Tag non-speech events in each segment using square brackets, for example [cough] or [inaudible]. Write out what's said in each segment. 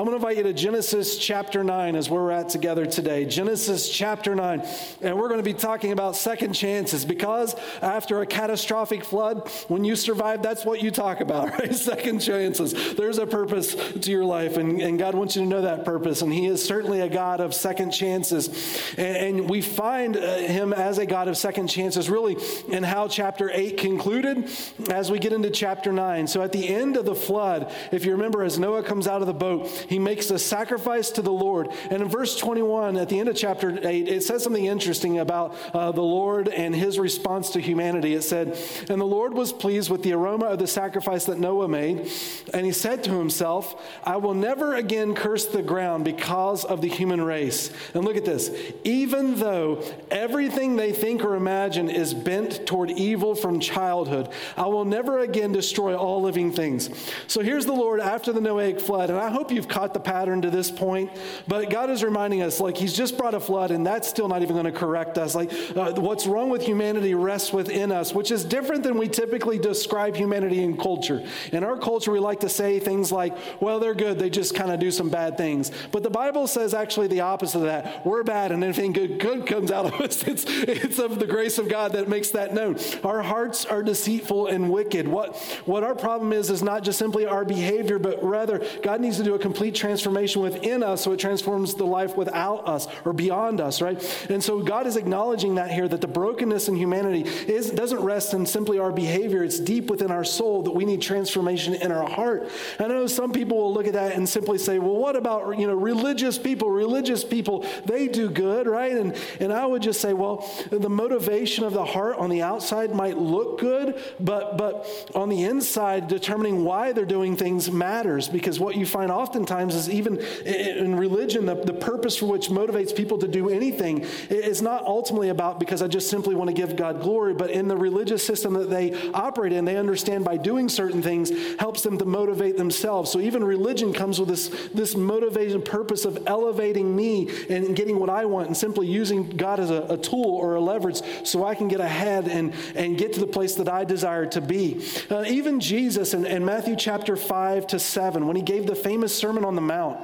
I'm going to invite you to Genesis chapter 9 as we're at together today. Genesis chapter 9. And we're going to be talking about second chances because after a catastrophic flood, when you survive, that's what you talk about, [laughs] right? Second chances. There's a purpose to your life, and, and God wants you to know that purpose. And He is certainly a God of second chances. And, and we find uh, Him as a God of second chances really in how chapter 8 concluded as we get into chapter 9. So at the end of the flood, if you remember, as Noah comes out of the boat, he makes a sacrifice to the Lord. And in verse 21, at the end of chapter 8, it says something interesting about uh, the Lord and his response to humanity. It said, And the Lord was pleased with the aroma of the sacrifice that Noah made. And he said to himself, I will never again curse the ground because of the human race. And look at this. Even though everything they think or imagine is bent toward evil from childhood, I will never again destroy all living things. So here's the Lord after the Noahic flood. And I hope you've caught the pattern to this point. But God is reminding us, like, He's just brought a flood, and that's still not even going to correct us. Like, uh, what's wrong with humanity rests within us, which is different than we typically describe humanity in culture. In our culture, we like to say things like, well, they're good, they just kind of do some bad things. But the Bible says actually the opposite of that. We're bad, and anything good, good comes out of us. [laughs] It's, it's of the grace of God that makes that known. Our hearts are deceitful and wicked. What, what our problem is, is not just simply our behavior, but rather God needs to do a complete transformation within us so it transforms the life without us or beyond us, right? And so God is acknowledging that here that the brokenness in humanity is, doesn't rest in simply our behavior. It's deep within our soul that we need transformation in our heart. I know some people will look at that and simply say, well, what about, you know, religious people? Religious people, they do good, right? And, and I would just say, well, the motivation of the heart on the outside might look good, but, but on the inside, determining why they're doing things matters because what you find oftentimes is even in religion, the, the purpose for which motivates people to do anything is not ultimately about because I just simply want to give God glory, but in the religious system that they operate in, they understand by doing certain things helps them to motivate themselves. So even religion comes with this, this motivation purpose of elevating me and getting what I want and simply using God as a, a tool or a leverage so I can get ahead and, and get to the place that I desire to be. Uh, even Jesus in, in Matthew chapter 5 to 7, when he gave the famous Sermon on the Mount,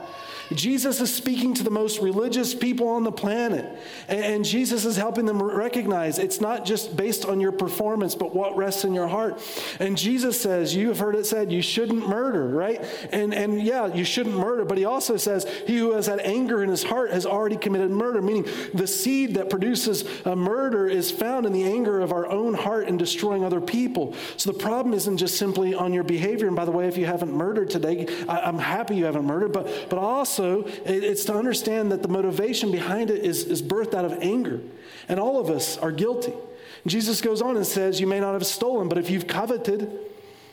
Jesus is speaking to the most religious people on the planet. And Jesus is helping them recognize it's not just based on your performance, but what rests in your heart. And Jesus says, You have heard it said, you shouldn't murder, right? And, and yeah, you shouldn't murder. But he also says, He who has that anger in his heart has already committed murder, meaning the seed that produces a murder is found in the anger of our own heart in destroying other people. So the problem isn't just simply on your behavior. And by the way, if you haven't murdered today, I, am happy you haven't murdered, but, but also, also, it's to understand that the motivation behind it is, is birthed out of anger. And all of us are guilty. Jesus goes on and says, You may not have stolen, but if you've coveted,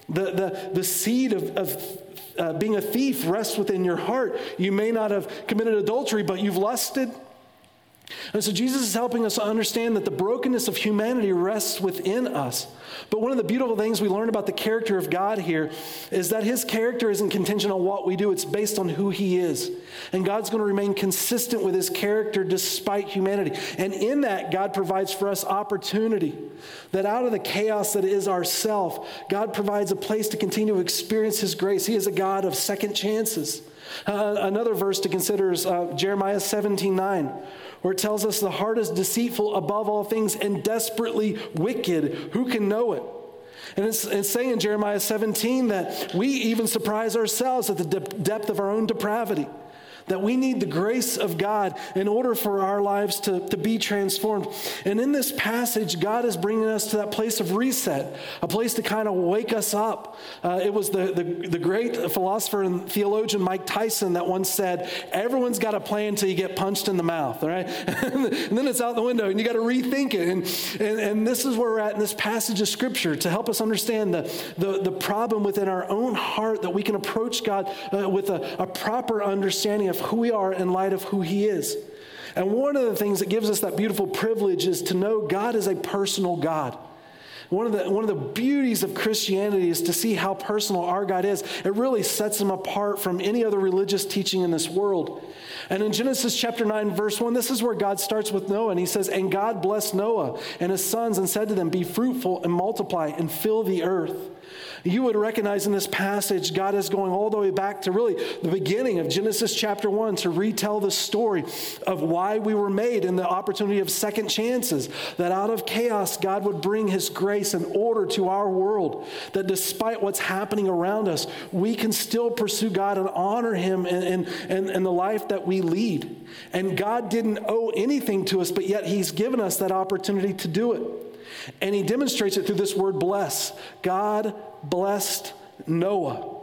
the, the, the seed of, of uh, being a thief rests within your heart. You may not have committed adultery, but you've lusted. And so Jesus is helping us understand that the brokenness of humanity rests within us. But one of the beautiful things we learn about the character of God here is that his character isn't contingent on what we do, it's based on who he is. And God's going to remain consistent with his character despite humanity. And in that, God provides for us opportunity. That out of the chaos that is ourself, God provides a place to continue to experience his grace. He is a God of second chances. Uh, another verse to consider is uh, Jeremiah 17 9 where it tells us the heart is deceitful above all things and desperately wicked. Who can know it? And it's, it's saying in Jeremiah 17 that we even surprise ourselves at the de- depth of our own depravity that we need the grace of God in order for our lives to, to be transformed. And in this passage, God is bringing us to that place of reset, a place to kind of wake us up. Uh, it was the, the, the great philosopher and theologian Mike Tyson that once said, Everyone's got a plan until you get punched in the mouth, right? [laughs] and then it's out the window and you got to rethink it. And, and, and this is where we're at in this passage of Scripture to help us understand the, the, the problem within our own heart that we can approach God uh, with a, a proper understanding of who we are in light of who He is. And one of the things that gives us that beautiful privilege is to know God is a personal God. One of, the, one of the beauties of Christianity is to see how personal our God is. It really sets him apart from any other religious teaching in this world. And in Genesis chapter 9, verse 1, this is where God starts with Noah. And he says, And God blessed Noah and his sons and said to them, Be fruitful and multiply and fill the earth. You would recognize in this passage, God is going all the way back to really the beginning of Genesis chapter 1 to retell the story of why we were made and the opportunity of second chances. That out of chaos, God would bring His grace and order to our world. That despite what's happening around us, we can still pursue God and honor Him in, in the life that we lead. And God didn't owe anything to us, but yet He's given us that opportunity to do it. And he demonstrates it through this word bless. God blessed Noah.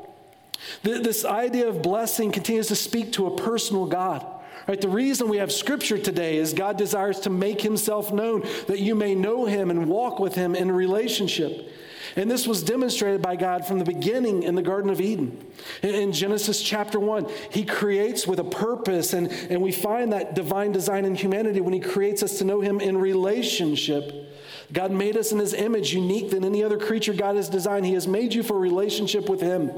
This idea of blessing continues to speak to a personal God. Right? The reason we have scripture today is God desires to make himself known that you may know him and walk with him in relationship. And this was demonstrated by God from the beginning in the Garden of Eden. In Genesis chapter 1, He creates with a purpose, and, and we find that divine design in humanity when He creates us to know Him in relationship. God made us in His image, unique than any other creature God has designed. He has made you for relationship with Him.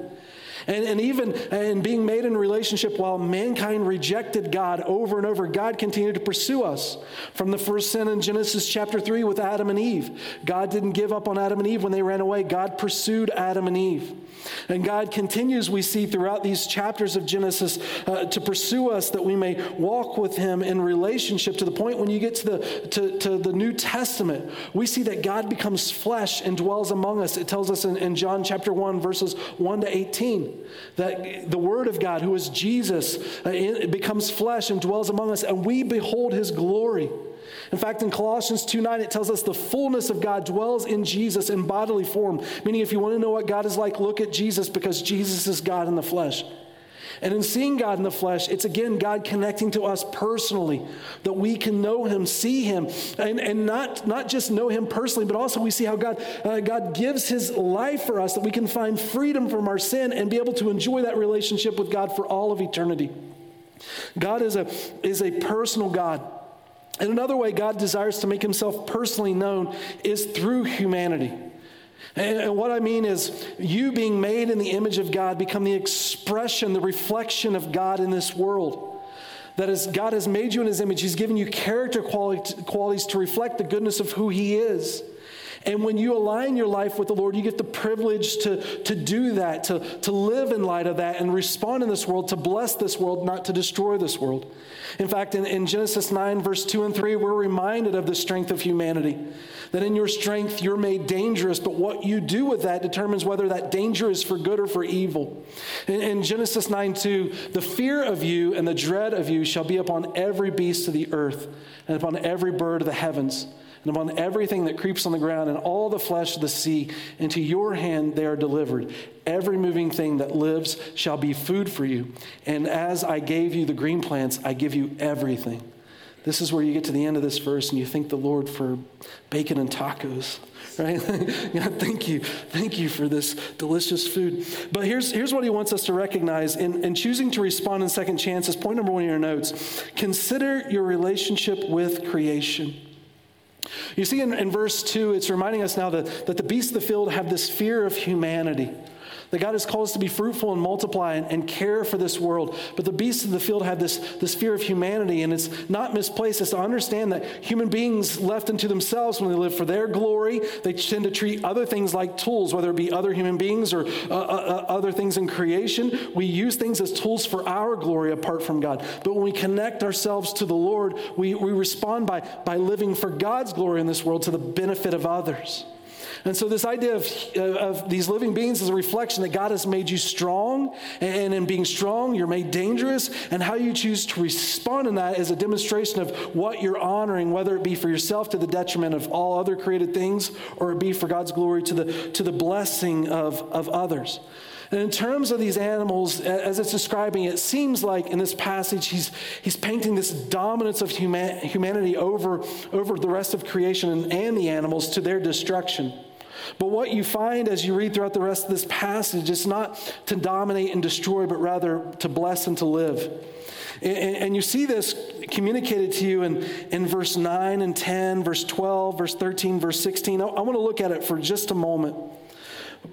And, and even in being made in relationship while mankind rejected God over and over, God continued to pursue us. From the first sin in Genesis chapter 3 with Adam and Eve, God didn't give up on Adam and Eve when they ran away. God pursued Adam and Eve. And God continues, we see throughout these chapters of Genesis, uh, to pursue us that we may walk with Him in relationship to the point when you get to the, to, to the New Testament, we see that God becomes flesh and dwells among us. It tells us in, in John chapter 1, verses 1 to 18, that the Word of God, who is Jesus, uh, becomes flesh and dwells among us, and we behold His glory. In fact, in Colossians 2 9, it tells us the fullness of God dwells in Jesus in bodily form. Meaning, if you want to know what God is like, look at Jesus because Jesus is God in the flesh. And in seeing God in the flesh, it's again God connecting to us personally, that we can know Him, see Him, and, and not, not just know Him personally, but also we see how God, uh, God gives His life for us, that we can find freedom from our sin and be able to enjoy that relationship with God for all of eternity. God is a, is a personal God. And another way God desires to make himself personally known is through humanity. And what I mean is, you being made in the image of God become the expression, the reflection of God in this world. That is, God has made you in his image. He's given you character qualities to reflect the goodness of who he is. And when you align your life with the Lord, you get the privilege to, to do that, to, to live in light of that and respond in this world, to bless this world, not to destroy this world. In fact, in, in Genesis 9, verse 2 and 3, we're reminded of the strength of humanity. That in your strength, you're made dangerous, but what you do with that determines whether that danger is for good or for evil. In, in Genesis 9, 2, the fear of you and the dread of you shall be upon every beast of the earth and upon every bird of the heavens and upon everything that creeps on the ground and all the flesh of the sea. Into your hand they are delivered. Every moving thing that lives shall be food for you. And as I gave you the green plants, I give you everything. This is where you get to the end of this verse and you thank the Lord for bacon and tacos [laughs] right? [laughs] God, thank you. Thank you for this delicious food. But here's, here's what he wants us to recognize in, in choosing to respond in second chances. Point number one in your notes consider your relationship with creation. You see, in, in verse 2, it's reminding us now that, that the beasts of the field have this fear of humanity. That God has called us to be fruitful and multiply and, and, care for this world. But the beasts of the field have this, this fear of humanity, and it's not misplaced. It's to understand that human beings left unto themselves when they live for their glory, they tend to treat other things like tools, whether it be other human beings or uh, uh, uh, other things in creation. We use things as tools for our glory apart from God. But when we connect ourselves to the Lord, we, we respond by, by living for God's glory in this world to the benefit of others. And so, this idea of, of these living beings is a reflection that God has made you strong, and in being strong, you're made dangerous. And how you choose to respond in that is a demonstration of what you're honoring, whether it be for yourself to the detriment of all other created things, or it be for God's glory to the, to the blessing of, of others. And in terms of these animals, as it's describing, it seems like in this passage he's, he's painting this dominance of human, humanity over, over the rest of creation and, and the animals to their destruction. But what you find as you read throughout the rest of this passage is not to dominate and destroy, but rather to bless and to live. And, you see this communicated to you in, in verse 9 and 10, verse 12, verse 13, verse 16. I, I want to look at it for just a moment.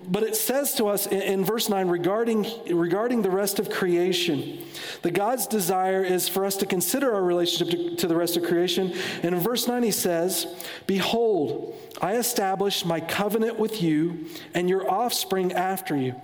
But it says to us in, in, verse 9 regarding, regarding the rest of creation, that God's desire is for us to consider our relationship to, to the rest of creation. And in verse 9, he says, Behold, I establish my covenant with you and your offspring after you,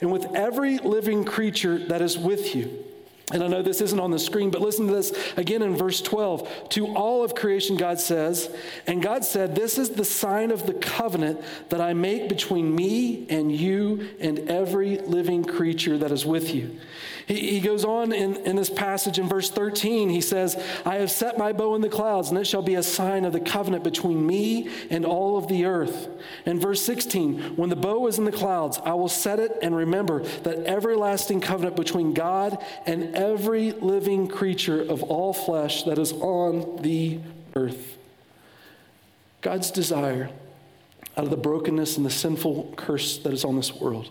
and with every living creature that is with you and I know this isn't on the screen, but listen to this again in verse 12. To all of creation, God says, and God said, This is the sign of the covenant that I make between me and you and every living creature that is with you. He, he goes on in, in this passage in verse 13. He says, I have set my bow in the clouds, and it shall be a sign of the covenant between me and all of the earth. And verse 16, when the bow is in the clouds, I will set it and remember that everlasting covenant between God and every living creature of all flesh that is on the earth. God's desire out of the brokenness and the sinful curse that is on this world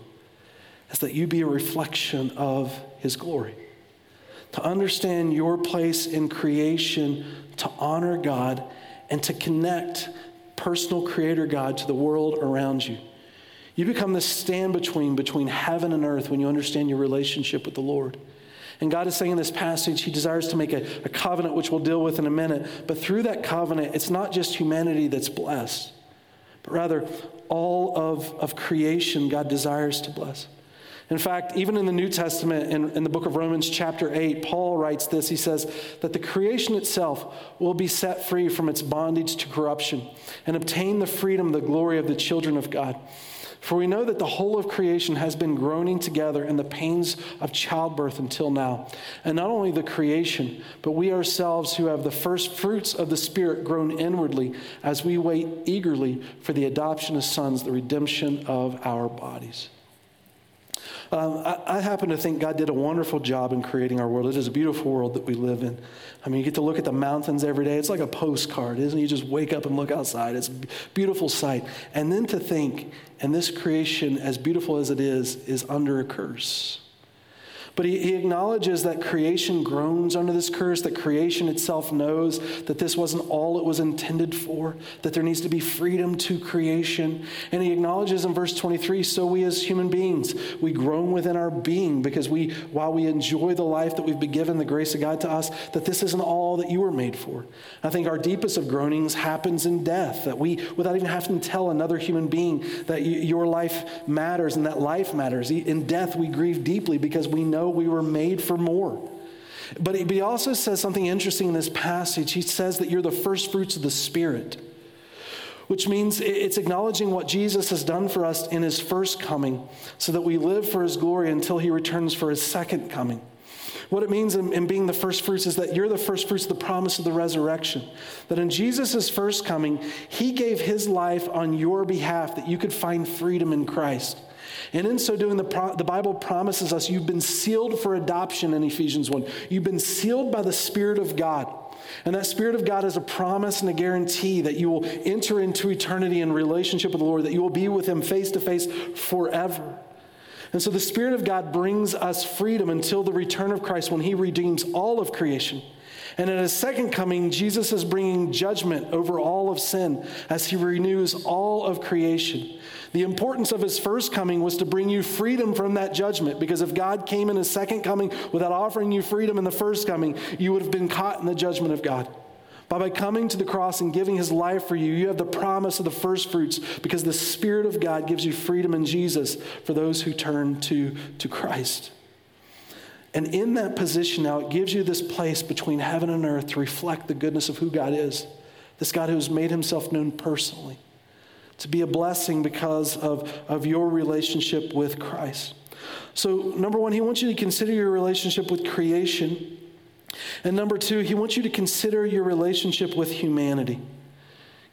is that you be a reflection of his glory. To understand your place in creation, to honor God, and to connect personal creator God to the world around you. You become the stand between between heaven and earth when you understand your relationship with the Lord. And God is saying in this passage, He desires to make a, a, covenant, which we'll deal with in a minute. But through that covenant, it's not just humanity that's blessed, but rather all of, of creation God desires to bless. In fact, even in the New Testament, in, in, the book of Romans, chapter 8, Paul writes this. He says that the creation itself will be set free from its bondage to corruption and obtain the freedom, the glory of the children of God. For we know that the whole of creation has been groaning together in the pains of childbirth until now. And not only the creation, but we ourselves who have the first fruits of the Spirit groan inwardly as we wait eagerly for the adoption of sons, the redemption of our bodies. Um, I, I, happen to think God did a wonderful job in creating our world. It is a beautiful world that we live in. I mean, you get to look at the mountains every day. It's like a postcard, isn't it? You just wake up and look outside. It's a beautiful sight. And then to think, and this creation, as beautiful as it is, is under a curse. But he, he, acknowledges that creation groans under this curse, that creation itself knows that this wasn't all it was intended for, that there needs to be freedom to creation. And he acknowledges in verse 23 so we as human beings, we groan within our being because we, while we enjoy the life that we've been given, the grace of God to us, that this isn't all that you were made for. I think our deepest of groanings happens in death, that we, without even having to tell another human being that you, your life matters and that life matters. In death, we grieve deeply because we know know we were made for more. But he also says something interesting in this passage. He says that you're the first fruits of the Spirit, which means it's acknowledging what Jesus has done for us in his first coming so that we live for his glory until he returns for his second coming. What it means in, in, being the first fruits is that you're the first fruits of the promise of the resurrection. That in Jesus' first coming, he gave his life on your behalf that you could find freedom in Christ. And in so doing, the, pro- the Bible promises us you've been sealed for adoption in Ephesians 1. You've been sealed by the Spirit of God. And that Spirit of God is a promise and a guarantee that you will enter into eternity in relationship with the Lord, that you will be with Him face to face forever. And so the Spirit of God brings us freedom until the return of Christ when He redeems all of creation. And in his second coming, Jesus is bringing judgment over all of sin as he renews all of creation. The importance of his first coming was to bring you freedom from that judgment, because if God came in his second coming without offering you freedom in the first coming, you would have been caught in the judgment of God. But by coming to the cross and giving his life for you, you have the promise of the first fruits because the Spirit of God gives you freedom in Jesus for those who turn to, to Christ. And in that position now, it gives you this place between heaven and earth to reflect the goodness of who God is, this God who has made himself known personally to be a blessing because of, of your relationship with Christ. So, number one, he wants you to consider your relationship with creation. And number two, he wants you to consider your relationship with humanity.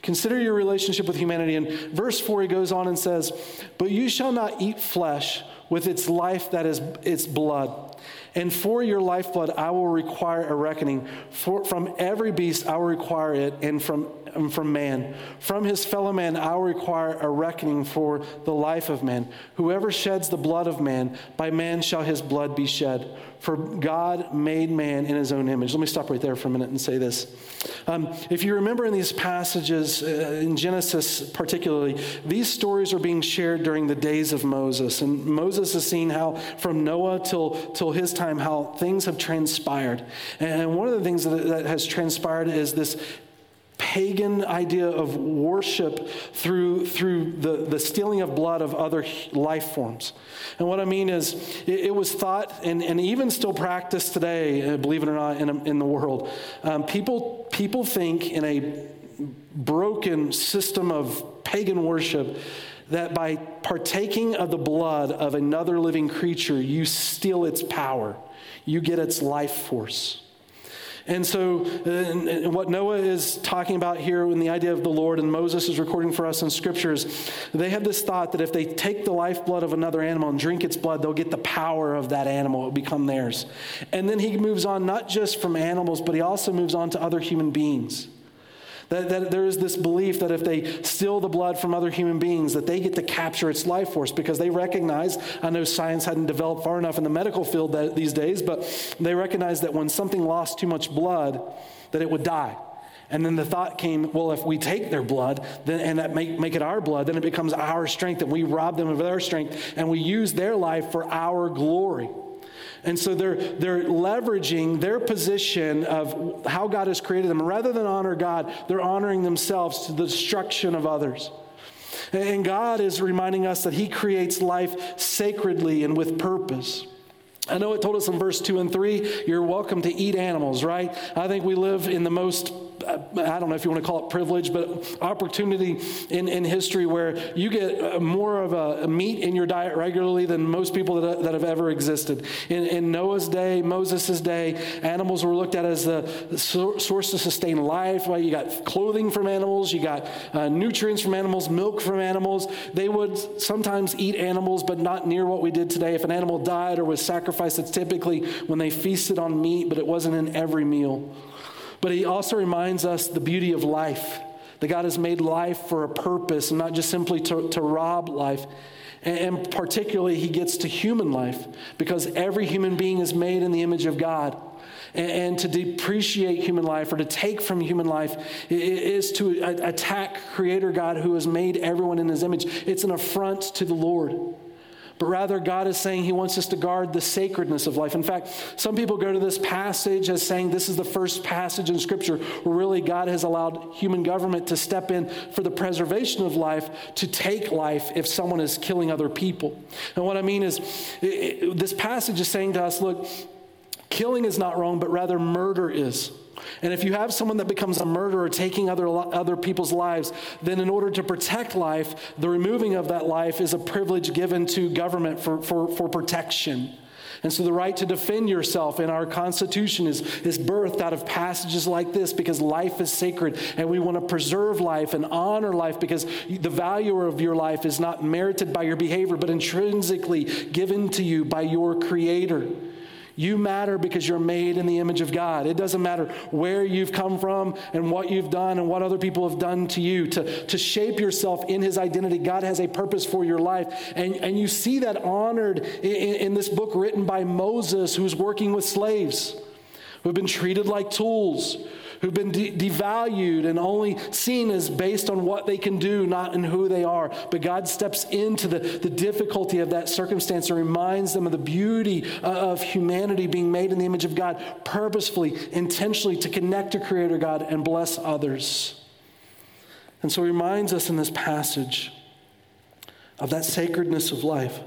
Consider your relationship with humanity. In verse 4, he goes on and says, But you shall not eat flesh with its life that is its blood, And for your lifeblood, I will require a reckoning. For, from every beast, I will require it, and from, and from man. From his fellow man, I will require a reckoning for the life of man. Whoever sheds the blood of man, by man shall his blood be shed. For God made man in his own image. Let me stop right there for a minute and say this. Um, if you remember in these passages, uh, in Genesis particularly, these stories are being shared during the days of Moses. And Moses has seen how, from Noah till, till his time, how things have transpired. And one of the things that, that has transpired is this pagan idea of worship through, through the, the stealing of blood of other life forms. And what I mean is, it, it was thought, and, and even still practiced today, uh, believe it or not, in, in the world, um, people, people think in a broken system of pagan worship that by partaking of the blood of another living creature, you steal its power, you get its life force. And so, uh, what Noah is talking about here in the idea of the Lord, and Moses is recording for us in scriptures, they have this thought that if they take the lifeblood of another animal and drink its blood, they'll get the power of that animal. It will become theirs. And then he moves on not just from animals, but he also moves on to other human beings. That, that there is this belief that if they steal the blood from other human beings, that they get to capture its life force because they recognize, I know science hadn't developed far enough in the medical field that, these days, but they recognize that when something lost too much blood, that it would die. And then the thought came, well, if we take their blood then, and that make, make it our blood, then it becomes our strength, and we rob them of their strength, and we use their life for our glory. And so they're, they're leveraging their position of how God has created them. Rather than honor God, they're honoring themselves to the destruction of others. And God is reminding us that He creates life sacredly and with purpose. I know it told us in verse 2 and 3, you're welcome to eat animals, right? I think we live in the most I don't know if you want to call it privilege, but opportunity in, in history where you get uh, more of a meat in your diet regularly than most people that, that have ever existed. In, in Noah's day, Moses' day, animals were looked at as the source to sustain life. Well, you got clothing from animals, you got uh, nutrients from animals, milk from animals. They would sometimes eat animals, but not near what we did today. If an animal died or was sacrificed, it's typically when they feasted on meat, but it wasn't in every meal. But he also reminds us the beauty of life, that God has made life for a purpose and not just simply to, to rob life. And, particularly, he gets to human life because every human being is made in the image of God. And, and to depreciate human life or to take from human life is to attack Creator God who has made everyone in his image. It's an affront to the Lord but rather God is saying He wants us to guard the sacredness of life. In fact, some people go to this passage as saying this is the first passage in Scripture where really God has allowed human government to step in for the preservation of life to take life if someone is killing other people. And what I mean is, it, it, this passage is saying to us look, killing is not wrong, but rather murder is. And if you have someone that becomes a murderer taking other, other people's lives, then in order to protect life, the removing of that life is a privilege given to government for, for, for protection. And so the right to defend yourself in our Constitution is, is birthed out of passages like this because life is sacred and we want to preserve life and honor life because the value of your life is not merited by your behavior but intrinsically given to you by your Creator. You matter because you're made in the image of God. It doesn't matter where you've come from and what you've done and what other people have done to you. To, to shape yourself in His identity, God has a purpose for your life. And, and you see that honored in, in this book written by Moses, who's working with slaves who've been treated like tools, who've been de- devalued and only seen as based on what they can do, not in who they are. But God steps into the, the difficulty of that circumstance and reminds them of the beauty uh, of humanity being made in the image of God, purposefully, intentionally to connect to Creator God and bless others. And so he reminds us in this passage of that sacredness of life.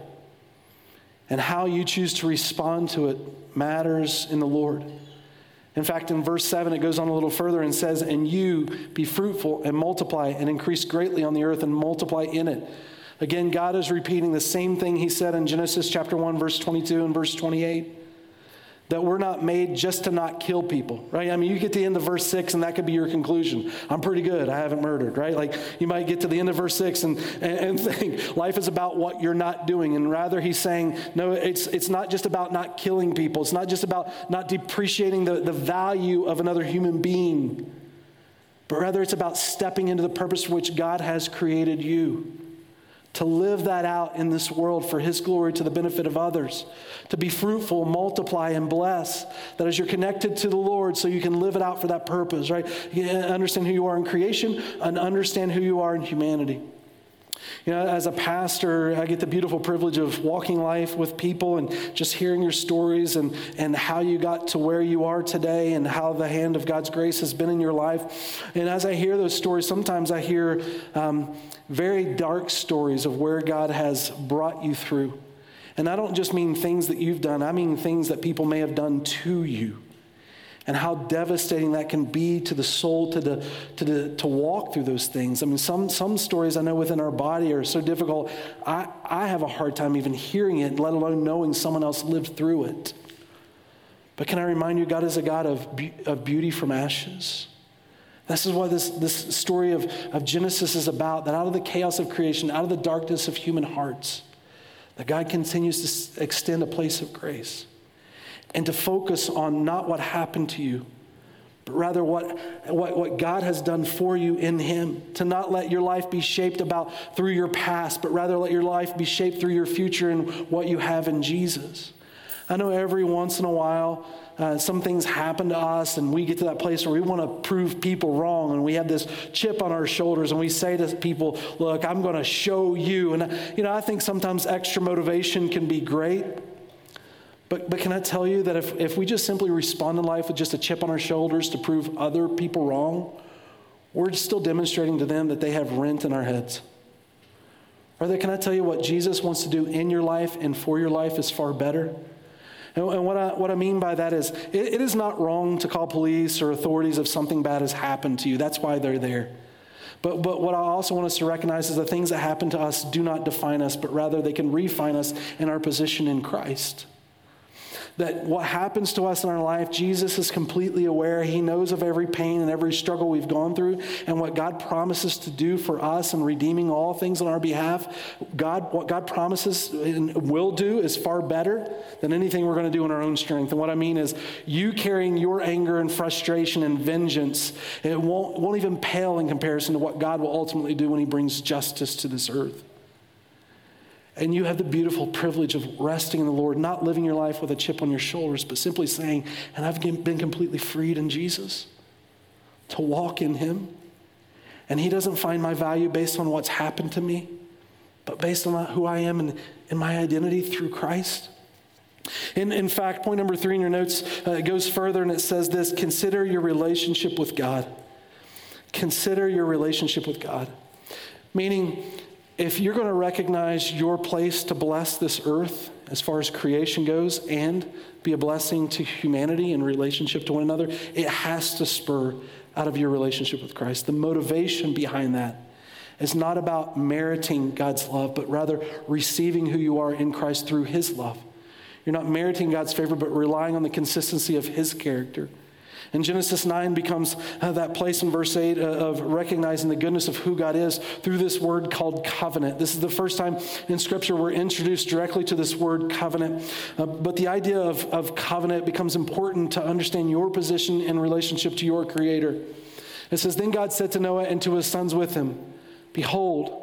And how you choose to respond to it matters in the Lord. In fact, in verse 7, it goes on a little further and says, And you be fruitful and multiply and increase greatly on the earth and multiply in it. Again, God is repeating the same thing he said in Genesis chapter 1, verse 22 and verse 28. That we're not made just to not kill people, right? I mean, you get to the end of verse six and that could be your conclusion. I'm pretty good. I haven't murdered, right? Like you might get to the end of verse six and, and, and [laughs] think life is about what you're not doing. And rather, he's saying, no, it's, it's not just about not killing people. It's not just about not depreciating the, the value of another human being, but rather it's about stepping into the purpose for which God has created you to live that out in this world for His glory to the benefit of others, to be fruitful, multiply, and bless. That as you're connected to the Lord, so you can live it out for that purpose, right? You understand who you are in creation and understand who you are in humanity. You know, as a pastor, I get the beautiful privilege of walking life with people and just hearing your stories and, and how you got to where you are today and how the hand of God's grace has been in your life. And as I hear those stories, sometimes I hear um, very dark stories of where God has brought you through. And I don't just mean things that you've done, I mean things that people may have done to you and how devastating that can be to the soul to, the, to, the, to walk through those things. I mean, some, some stories I know within our body are so difficult, I, I have a hard time even hearing it, let alone knowing someone else lived through it. But can I remind you, God is a God of, of beauty from ashes. This is what this, this story of, of Genesis is about that out of the chaos of creation, out of the darkness of human hearts, that God continues to extend a place of grace and to focus on not what happened to you, but rather what, what, what God has done for you in Him. To not let your life be shaped about through your past, but rather let your life be shaped through your future and what you have in Jesus. I know every once in a while, uh, some things happen to us, and we get to that place where we want to prove people wrong, and we have this chip on our shoulders, and we say to people, Look, I'm going to show you. And, you know, I think sometimes extra motivation can be great. But, but can I tell you that if, if we just simply respond in life with just a chip on our shoulders to prove other people wrong, we're still demonstrating to them that they have rent in our heads. Or can I tell you what Jesus wants to do in your life and for your life is far better? And, and what, I, what I mean by that is, it, it is not wrong to call police or authorities if something bad has happened to you. That's why they're there. But, but what I also want us to recognize is the things that happen to us do not define us, but rather they can refine us in our position in Christ that what happens to us in our life, Jesus is completely aware. He knows of every pain and every struggle we've gone through, and what God promises to do for us in redeeming all things on our behalf. God, what God promises and will do is far better than anything we're going to do in our own strength. And what I mean is, you carrying your anger and frustration and vengeance, it won't, won't even pale in comparison to what God will ultimately do when He brings justice to this earth. And you have the beautiful privilege of resting in the Lord, not living your life with a chip on your shoulders, but simply saying, and I've been completely freed in Jesus to walk in Him. And He doesn't find my value based on what's happened to me, but based on who I am and, and my identity through Christ. In, in fact, point number three in your notes uh, goes further and it says this consider your relationship with God. Consider your relationship with God. Meaning, if you're going to recognize your place to bless this earth as far as creation goes and be a blessing to humanity in relationship to one another, it has to spur out of your relationship with Christ. The motivation behind that is not about meriting God's love, but rather receiving who you are in Christ through His love. You're not meriting God's favor, but relying on the consistency of His character. And Genesis 9 becomes uh, that place in verse 8 uh, of recognizing the goodness of who God is through this word called covenant. This is the first time in Scripture we're introduced directly to this word covenant. Uh, but the idea of, of covenant becomes important to understand your position in relationship to your Creator. It says, Then God said to Noah and to his sons with him, Behold,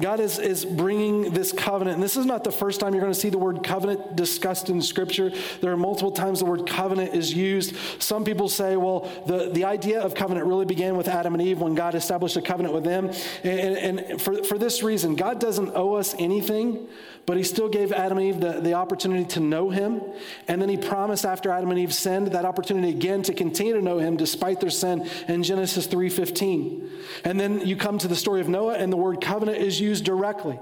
God is, is bringing this covenant, and this is not the first time you're going to see the word covenant discussed in Scripture. There are multiple times the word covenant is used. Some people say, well, the, the idea of covenant really began with Adam and Eve when God established a covenant with them. And, and for, for this reason, God doesn't owe us anything, but He still gave Adam and Eve the, the opportunity to know Him. And then He promised after Adam and Eve sinned that opportunity again to continue to know Him despite their sin in Genesis 3.15. And then you come to the story of Noah, and the word covenant is used directly.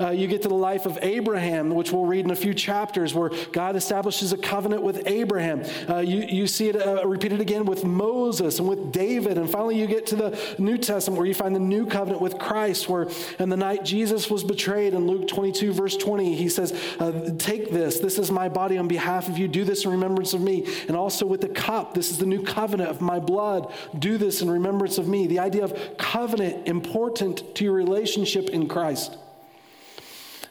Uh, you get to the life of Abraham, which we'll read in a few chapters, where God establishes a covenant with Abraham. Uh, you, you see it uh, repeated again with Moses and with David. And finally, you get to the New Testament, where you find the new covenant with Christ, where in the night Jesus was betrayed in Luke 22, verse 20, he says, uh, Take this, this is my body on behalf of you. Do this in remembrance of me. And also with the cup, this is the new covenant of my blood. Do this in remembrance of me. The idea of covenant important to your relationship in Christ.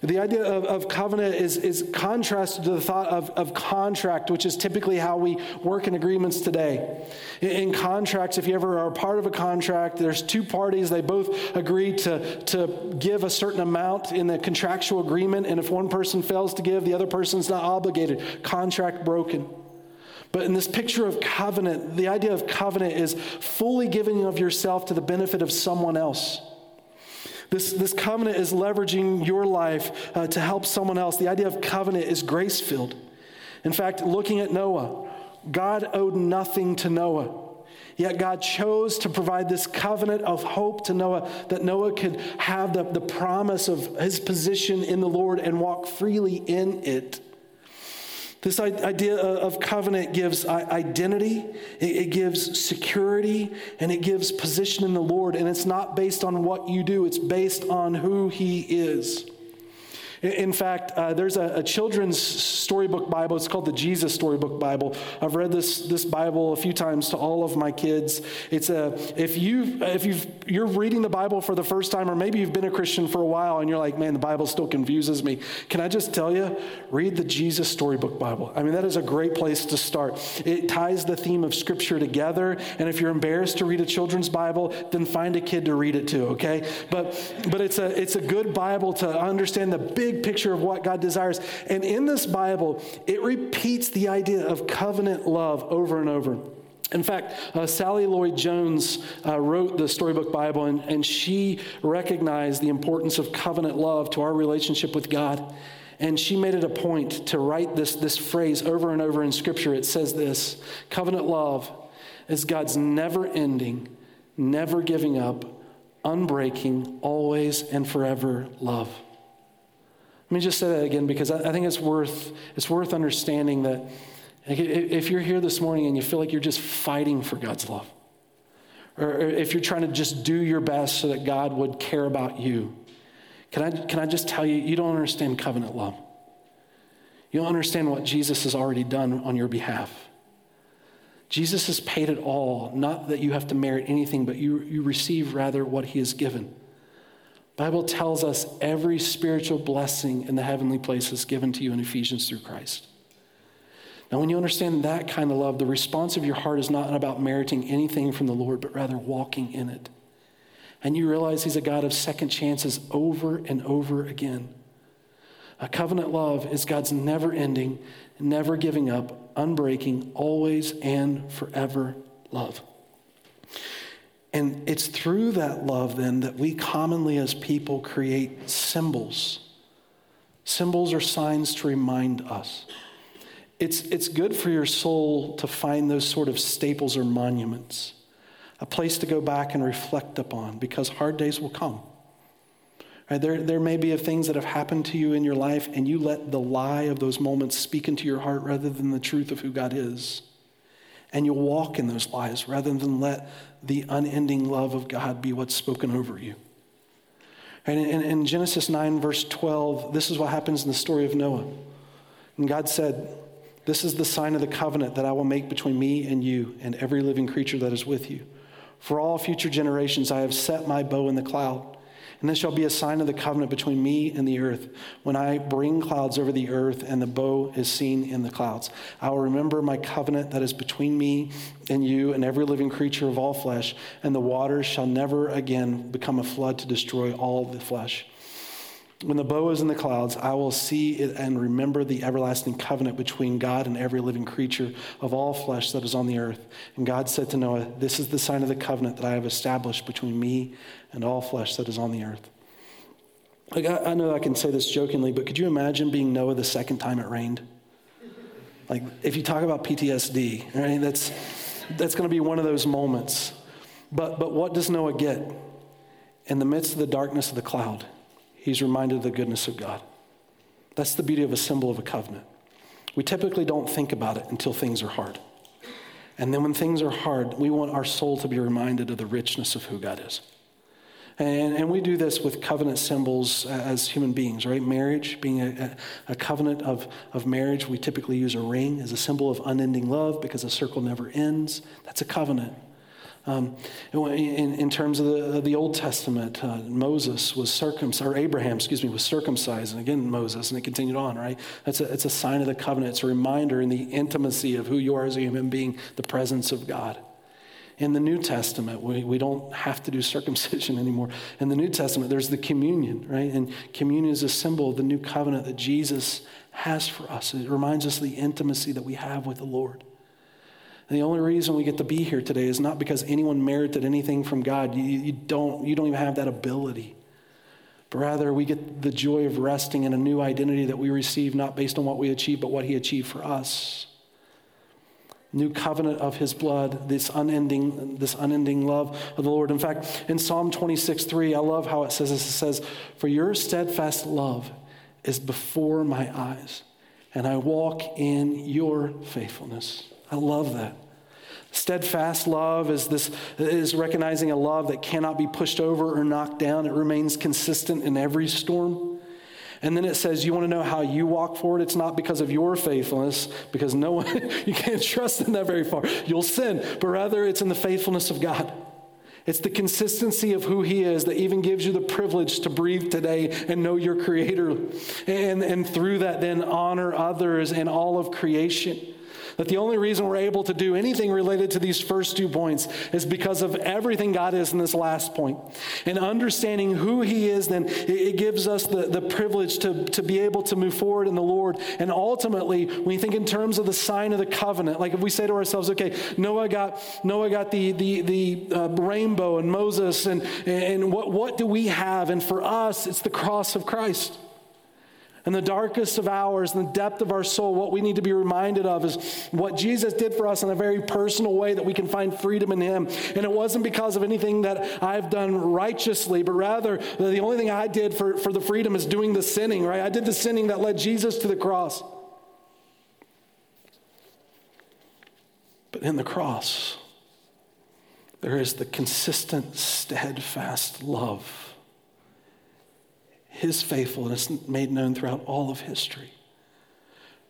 The idea of, of covenant is, is contrasted to the thought of, of contract, which is typically how we work in agreements today. In, in contracts, if you ever are part of a contract, there's two parties, they both agree to, to give a certain amount in the contractual agreement, and if one person fails to give, the other person's not obligated. Contract broken. But in this picture of covenant, the idea of covenant is fully giving of yourself to the benefit of someone else. This, this covenant is leveraging your life uh, to help someone else. The idea of covenant is grace filled. In fact, looking at Noah, God owed nothing to Noah. Yet God chose to provide this covenant of hope to Noah that Noah could have the, the promise of his position in the Lord and walk freely in it. This idea of covenant gives identity, it gives security, and it gives position in the Lord. And it's not based on what you do, it's based on who He is. In fact, uh, there's a, a, children's storybook Bible. It's called the Jesus Storybook Bible. I've read this, this Bible a few times to all of my kids. It's a, if, you, if you you're reading the Bible for the first time, or maybe you've been a Christian for a while and you're like, man, the Bible still confuses me. Can I just tell you, read the Jesus Storybook Bible. I mean, that is a great place to start. It ties the theme of Scripture together. And if you're embarrassed to read a children's Bible, then find a kid to read it to, okay? But, but it's, a, it's a good Bible to understand the big big picture of what God desires. And in this Bible, it repeats the idea of covenant love over and over. In fact, uh, Sally Lloyd Jones uh, wrote the Storybook Bible, and, and she recognized the importance of covenant love to our relationship with God. And she made it a point to write this, this phrase over and over in Scripture. It says this Covenant love is God's never ending, never giving up, unbreaking, always and forever love. Let me just say that again because I, think it's worth, it's worth understanding that if you're here this morning and you feel like you're just fighting for God's love, or if you're trying to just do your best so that God would care about you, can I, can I just tell you, you don't understand covenant love. You don't understand what Jesus has already done on your behalf. Jesus has paid it all, not that you have to merit anything, but you, you receive rather what he has given. Bible tells us every spiritual blessing in the heavenly places given to you in Ephesians through Christ. Now, when you understand that kind of love, the response of your heart is not about meriting anything from the Lord, but rather walking in it. And you realize He's a God of second chances over and over again. A covenant love is God's never ending, never giving up, unbreaking, always and forever love. And it's through that love, then, that we commonly as people create symbols. Symbols are signs to remind us. It's, it's good for your soul to find those sort of staples or monuments, a place to go back and reflect upon because hard days will come. Right, there, there may be things that have happened to you in your life, and you let the lie of those moments speak into your heart rather than the truth of who God is and you'll walk in those lies rather than let the unending love of God be what's spoken over you. And in, in, Genesis 9, verse 12, this is what happens in the story of Noah. And God said, This is the sign of the covenant that I will make between me and you and every living creature that is with you. For all future generations, I have set my bow in the cloud, And this shall be a sign of the covenant between me and the earth. When I bring clouds over the earth and the bow is seen in the clouds, I will remember my covenant that is between me and you and every living creature of all flesh, and the waters shall never again become a flood to destroy all the flesh. When the bow is in the clouds, I will see it and remember the everlasting covenant between God and every living creature of all flesh that is on the earth. And God said to Noah, This is the sign of the covenant that I have established between me and all flesh that is on the earth. Like, I, I know I can say this jokingly, but could you imagine being Noah the second time it rained? Like, if you talk about PTSD, right, that's, that's going to be one of those moments. But, but what does Noah get? In the midst of the darkness of the cloud, he's reminded of the goodness of God. That's the beauty of a symbol of a covenant. We typically don't think about it until things are hard. And then when things are hard, we want our soul to be reminded of the richness of who God is. And, and we do this with covenant symbols as human beings, right? Marriage being a, a, covenant of, of marriage, we typically use a ring as a symbol of unending love because a circle never ends. That's a covenant. Um, in, in, terms of the, the Old Testament, uh, Moses was circumcised, or Abraham, excuse me, was circumcised, and again Moses, and it continued on, right? That's a, it's a sign of the covenant. It's a reminder in the intimacy of who you are as a human being, the presence of God. In the New Testament, we, we don't have to do circumcision [laughs] anymore. In the New Testament, there's the communion, right? And communion is a symbol of the new covenant that Jesus has for us. It reminds us of the intimacy that we have with the Lord. And the only reason we get to be here today is not because anyone merited anything from God. You, you, don't, you don't even have that ability. But rather, we get the joy of resting in a new identity that we receive, not based on what we achieve, but what He achieved for us new covenant of his blood, this unending, this unending love of the Lord. In fact, in Psalm 26, 3, I love how it says this. It says, For your steadfast love is before my eyes, and I walk in your faithfulness. I love that. Steadfast love is this is recognizing a love that cannot be pushed over or knocked down. It remains consistent in every storm. And then it says, You want to know how you walk forward? It's not because of your faithfulness, because no one, [laughs] you can't trust in that very far. You'll sin, but rather it's in the faithfulness of God. It's the consistency of who He is that even gives you the privilege to breathe today and know your Creator. And, and through that, then honor others and all of creation. That the only reason we're able to do anything related to these first two points is because of everything God is in this last point. And understanding who He is, then it gives us the, the privilege to, to be able to move forward in the Lord. And ultimately, when you think in terms of the sign of the covenant, like if we say to ourselves, okay, Noah got, Noah got the, the, the uh, rainbow and Moses, and, and what, what do we have? And for us, it's the cross of Christ. In the darkest of hours, in the depth of our soul, what we need to be reminded of is what Jesus did for us in a very personal way that we can find freedom in Him. And it wasn't because of anything that I've done righteously, but rather the only thing I did for, for the freedom is doing the sinning, right? I did the sinning that led Jesus to the cross. But in the cross, there is the consistent, steadfast love his faithfulness made known throughout all of history.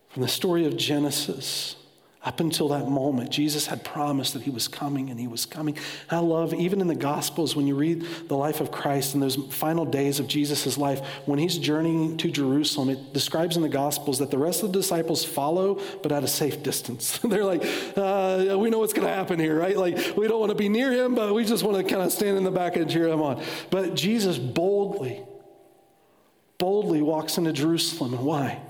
From the story of Genesis up until that moment, Jesus had promised that he was coming and he was coming. And I love, even in the Gospels, when you read the life of Christ and those final days of Jesus' life, when he's journeying to Jerusalem, it describes in the Gospels that the rest of the disciples follow, but at a safe distance. [laughs] They're like, uh, we know what's going to happen here, right? Like, we don't want to be near him, but we just want to kind of stand in the back and cheer him on. But Jesus boldly, boldly walks into Jerusalem. And why?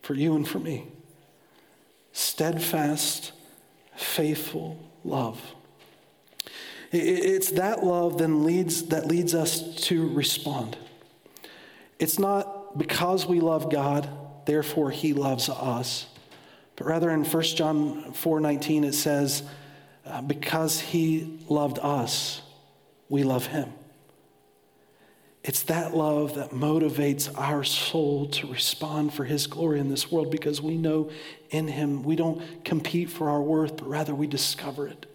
For you and for me. Steadfast, faithful love. It's that love then leads, that leads us to respond. It's not because we love God, therefore he loves us. But rather in 1 John 4:19 it says, uh, because he loved us, we love him. It's that love that motivates our soul to respond for His glory in this world because we know in Him we don't compete for our worth, but rather we discover it.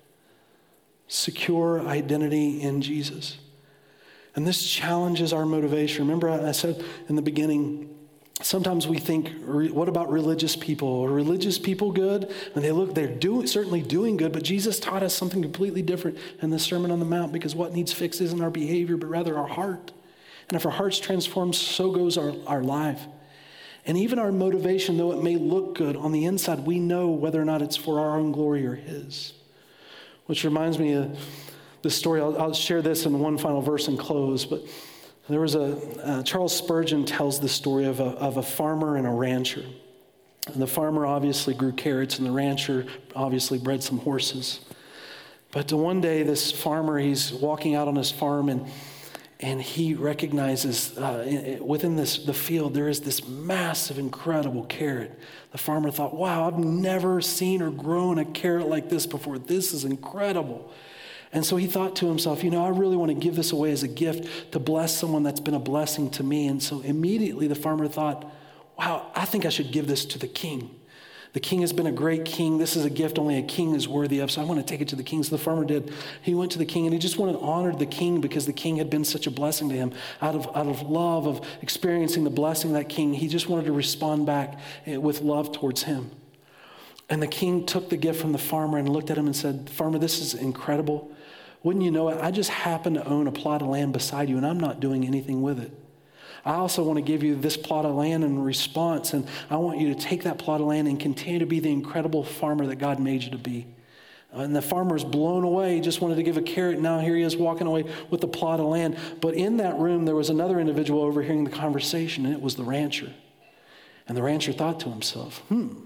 Secure identity in Jesus. And this challenges our motivation. Remember, I said in the beginning sometimes we think, what about religious people? Are religious people good? And they look, they're certainly doing good, but Jesus taught us something completely different in the Sermon on the Mount because what needs fixed isn't our behavior, but rather our heart. And if our heart's transformed, so goes our, our life. And even our motivation, though it may look good on the inside, we know whether or not it's for our own glory or His. Which reminds me of the story. I'll, I'll share this in one final verse and close, but there was a, uh, Charles Spurgeon tells the story of a, of a farmer and a rancher. And the farmer obviously grew carrots, and the rancher obviously bred some horses. But one day, this farmer, he's walking out on his farm, and, and he recognizes uh, within this, the field there is this massive, incredible carrot. The farmer thought, wow, I've never seen or grown a carrot like this before. This is incredible. And so he thought to himself, you know, I really want to give this away as a gift to bless someone that's been a blessing to me. And so immediately the farmer thought, wow, I think I should give this to the king. The king has been a great king. This is a gift only a king is worthy of. So I want to take it to the king. So the farmer did. He went to the king and he just wanted to honor the king because the king had been such a blessing to him. Out of, out of love of experiencing the blessing of that king, he just wanted to respond back eh, with love towards him. And the king took the gift from the farmer and looked at him and said, Farmer, this is incredible. Wouldn't you know it? I just happen to own a plot of land beside you, and I'm not doing anything with it. I also want to give you this plot of land in response, and I want you to take that plot of land and continue to be the incredible farmer that God made you to be. And the farmer's blown away. He just wanted to give a carrot. Now here he is walking away with the plot of land. But in that room, there was another individual overhearing the conversation, and it was the rancher. And the rancher thought to himself, hmm,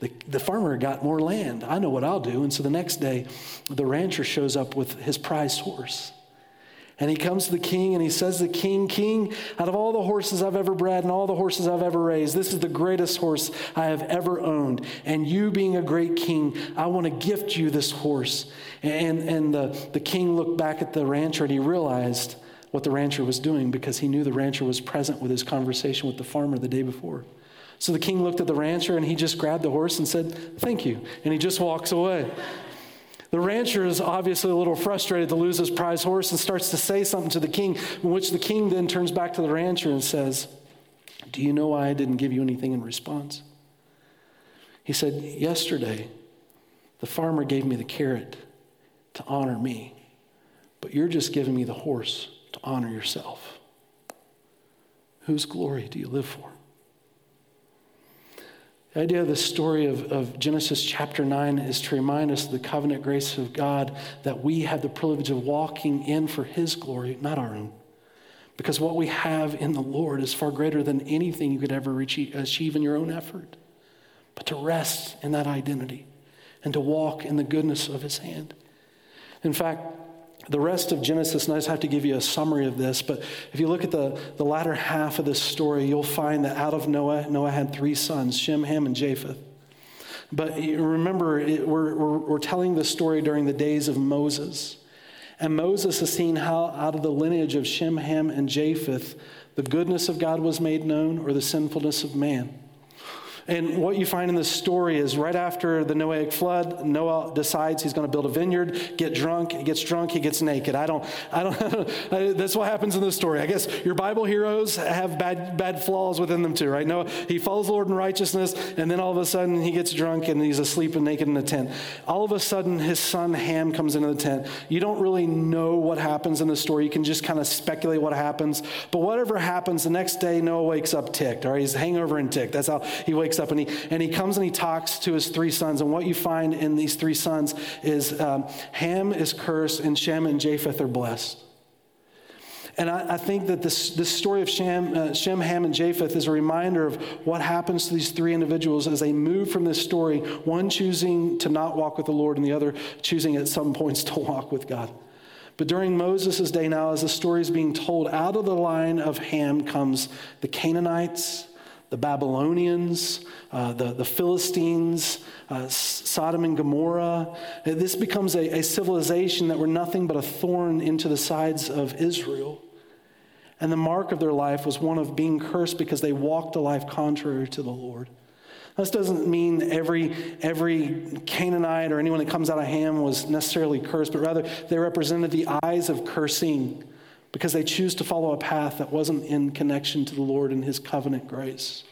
the, the farmer got more land. I know what I'll do. And so the next day, the rancher shows up with his prized horse. And he comes to the king and he says the king, King, out of all the horses I've ever bred and all the horses I've ever raised, this is the greatest horse I have ever owned. And you being a great king, I want to gift you this horse. And, and the, the king looked back at the rancher and he realized what the rancher was doing because he knew the rancher was present with his conversation with the farmer the day before. So the king looked at the rancher and he just grabbed the horse and said, Thank you. And he just walks away. The rancher is obviously a little frustrated to lose his prize horse and starts to say something to the king, in which the king then turns back to the rancher and says, Do you know why I didn't give you anything in response? He said, Yesterday, the farmer gave me the carrot to honor me, but you're just giving me the horse to honor yourself. Whose glory do you live for? The idea of the story of, of Genesis chapter 9 is to remind us of the covenant grace of God that we have the privilege of walking in for His glory, not our own. Because what we have in the Lord is far greater than anything you could ever achieve in your own effort. But to rest in that identity and to walk in the goodness of His hand. In fact, the rest of Genesis, and I just have to give you a summary of this, but if you look at the, the latter half of this story, you'll find that out of Noah, Noah had three sons Shem, Ham, and Japheth. But remember, it, we're, we're, we're telling this story during the days of Moses. And Moses has seen how, out of the lineage of Shem, Ham, and Japheth, the goodness of God was made known or the sinfulness of man. And what you find in this story is right after the Noahic flood, Noah decides he's going to build a vineyard, get drunk, he gets drunk, he gets naked. I don't, I don't, [laughs] that's what happens in this story. I guess your Bible heroes have bad, bad flaws within them too, right? Noah, he follows the Lord in righteousness, and then all of a sudden he gets drunk and he's asleep and naked in the tent. All of a sudden his son Ham comes into the tent. You don't really know what happens in the story. You can just kind of speculate what happens. But whatever happens, the next day Noah wakes up ticked, all right? He's hangover and ticked. That's how he wakes wakes up and he, and he comes and he talks to his three sons. And what you find in these three sons is um, Ham is cursed and Shem and Japheth are blessed. And I, I, think that this, this story of Shem, uh, Shem, Ham, and Japheth is a reminder of what happens to these three individuals as they move from this story, one choosing to not walk with the Lord and the other choosing at some points to walk with God. But during Moses' day now, as the story is being told, out of the line of Ham comes the Canaanites, the Babylonians, uh, the, the Philistines, uh, Sodom and Gomorrah. This becomes a, a civilization that were nothing but a thorn into the sides of Israel. And the mark of their life was one of being cursed because they walked a life contrary to the Lord. This doesn't mean every, every Canaanite or anyone that comes out of Ham was necessarily cursed, but rather they represented the eyes of cursing because they choose to follow a path that wasn't in connection to the Lord and his covenant grace.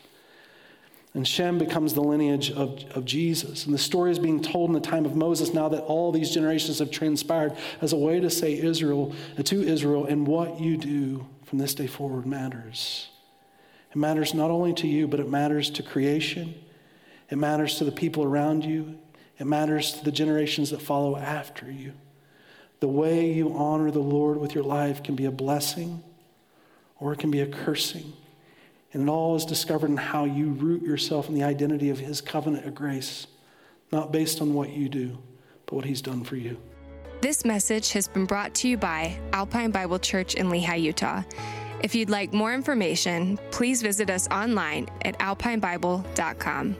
And Shem becomes the lineage of, of Jesus. And the story is being told in the time of Moses now that all these generations have transpired as a way to say Israel uh, to Israel, and what you do from this day forward matters. It matters not only to you, but it matters to creation. It matters to the people around you. It matters to the generations that follow after you. The way you honor the Lord with your life can be a blessing or it can be a cursing. And it all is discovered in how you root yourself in the identity of His covenant of grace, not based on what you do, but what He's done for you. This message has been brought to you by Alpine Bible Church in Lehi, Utah. If you'd like more information, please visit us online at alpinebible.com.